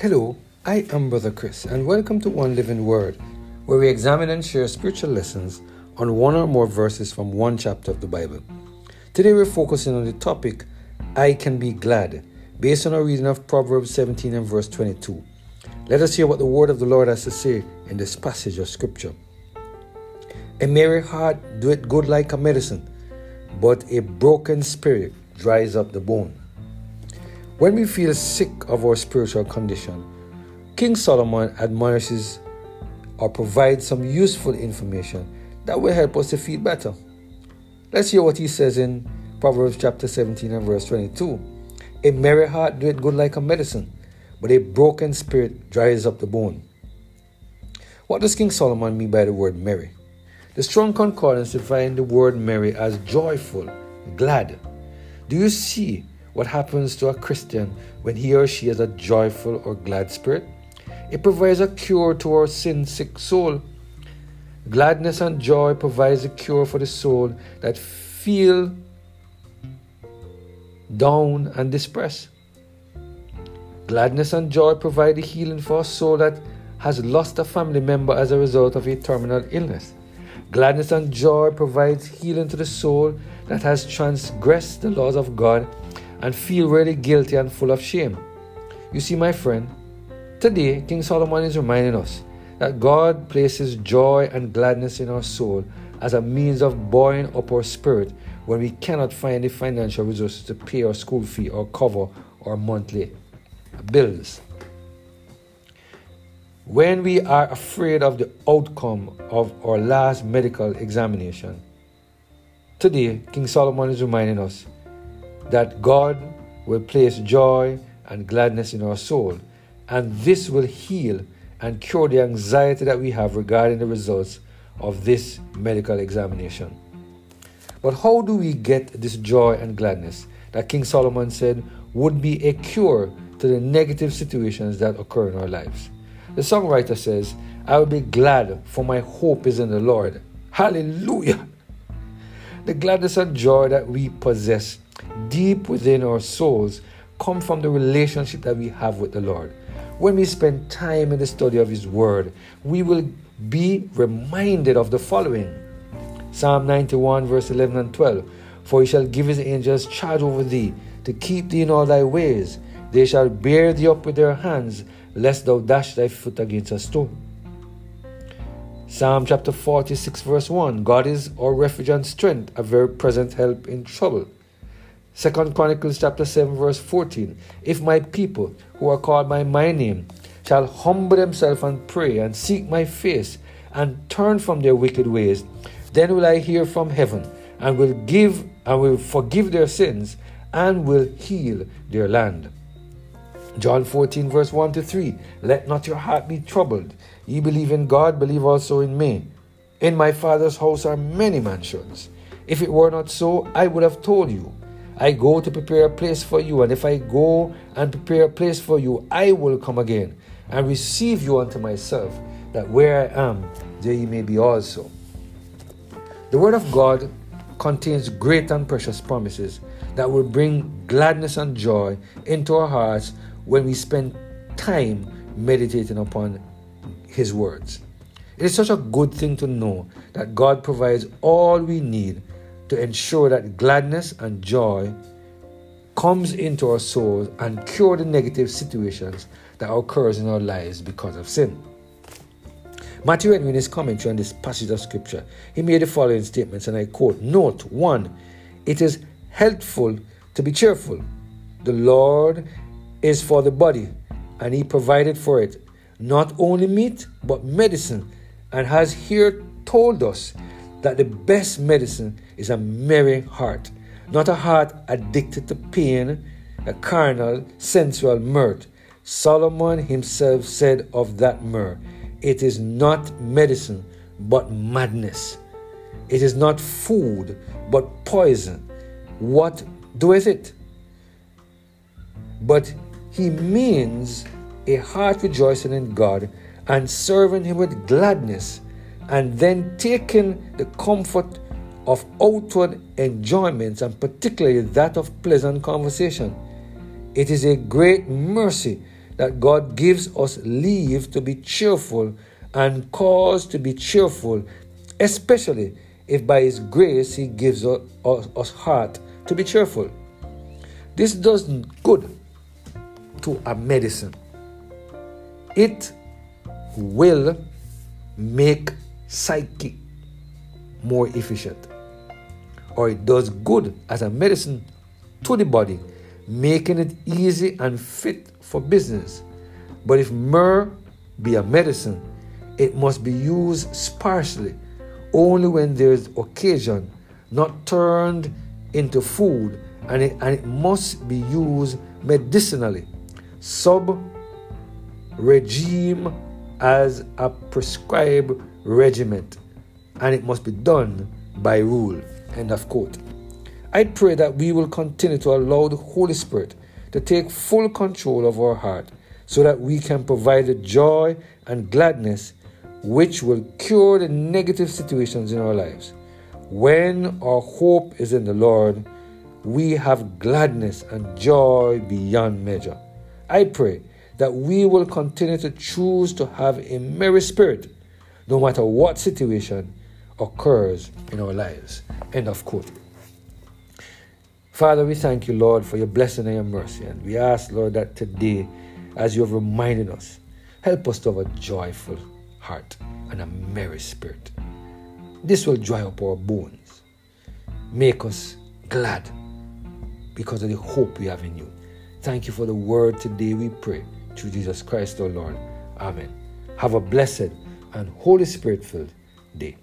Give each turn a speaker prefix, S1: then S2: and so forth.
S1: Hello, I am Brother Chris, and welcome to One Living Word, where we examine and share spiritual lessons on one or more verses from one chapter of the Bible. Today we're focusing on the topic, I Can Be Glad, based on our reading of Proverbs 17 and verse 22. Let us hear what the word of the Lord has to say in this passage of Scripture. A merry heart doeth good like a medicine, but a broken spirit dries up the bone. When we feel sick of our spiritual condition, King Solomon admonishes or provides some useful information that will help us to feel better. Let's hear what he says in Proverbs chapter 17 and verse 22. A merry heart doeth good like a medicine, but a broken spirit dries up the bone. What does King Solomon mean by the word merry? The strong concordance defines the word merry as joyful, glad. Do you see what happens to a Christian when he or she has a joyful or glad spirit? It provides a cure to our sin sick soul. Gladness and joy provides a cure for the soul that feel down and depressed. Gladness and joy provide the healing for a soul that has lost a family member as a result of a terminal illness. Gladness and joy provides healing to the soul that has transgressed the laws of God and feel really guilty and full of shame. You see, my friend, today King Solomon is reminding us that God places joy and gladness in our soul as a means of buoying up our spirit when we cannot find the financial resources to pay our school fee or cover our monthly bills. When we are afraid of the outcome of our last medical examination, today King Solomon is reminding us that God will place joy and gladness in our soul, and this will heal and cure the anxiety that we have regarding the results of this medical examination. But how do we get this joy and gladness that King Solomon said would be a cure to the negative situations that occur in our lives? The songwriter says, I will be glad, for my hope is in the Lord. Hallelujah! The gladness and joy that we possess deep within our souls come from the relationship that we have with the Lord. When we spend time in the study of His Word, we will be reminded of the following Psalm 91, verse 11 and 12. For he shall give his angels charge over thee, to keep thee in all thy ways. They shall bear thee up with their hands, lest thou dash thy foot against a stone. Psalm chapter 46, verse 1 God is our refuge and strength, a very present help in trouble. Second Chronicles chapter 7 verse 14. If my people who are called by my name shall humble themselves and pray and seek my face and turn from their wicked ways, then will I hear from heaven and will give and will forgive their sins and will heal their land. John 14 verse 1 to 3. Let not your heart be troubled. Ye believe in God, believe also in me. In my Father's house are many mansions. If it were not so, I would have told you I go to prepare a place for you, and if I go and prepare a place for you, I will come again and receive you unto myself, that where I am, there ye may be also. The Word of God contains great and precious promises that will bring gladness and joy into our hearts when we spend time meditating upon His words. It is such a good thing to know that God provides all we need to ensure that gladness and joy comes into our souls and cure the negative situations that occurs in our lives because of sin. Matthew in his commentary on this passage of scripture, he made the following statements, and I quote: Note one, it is helpful to be cheerful. The Lord is for the body, and He provided for it not only meat but medicine, and has here told us that the best medicine is a merry heart, not a heart addicted to pain, a carnal, sensual mirth. Solomon himself said of that myrrh, It is not medicine, but madness. It is not food, but poison. What doeth it? But he means a heart rejoicing in God and serving him with gladness and then taking the comfort of outward enjoyments and particularly that of pleasant conversation. It is a great mercy that God gives us leave to be cheerful and cause to be cheerful, especially if by His grace He gives us, us heart to be cheerful. This does good to a medicine. It will make psyche more efficient. Or it does good as a medicine to the body, making it easy and fit for business. But if myrrh be a medicine, it must be used sparsely, only when there is occasion, not turned into food, and it, and it must be used medicinally, sub regime as a prescribed regiment, and it must be done by rule. End of quote. I pray that we will continue to allow the Holy Spirit to take full control of our heart so that we can provide the joy and gladness which will cure the negative situations in our lives. When our hope is in the Lord, we have gladness and joy beyond measure. I pray that we will continue to choose to have a merry spirit no matter what situation occurs in our lives. End of quote. Father, we thank you, Lord, for your blessing and your mercy. And we ask, Lord, that today, as you have reminded us, help us to have a joyful heart and a merry spirit. This will dry up our bones, make us glad because of the hope we have in you. Thank you for the word today, we pray. Through Jesus Christ, our Lord. Amen. Have a blessed and Holy Spirit filled day.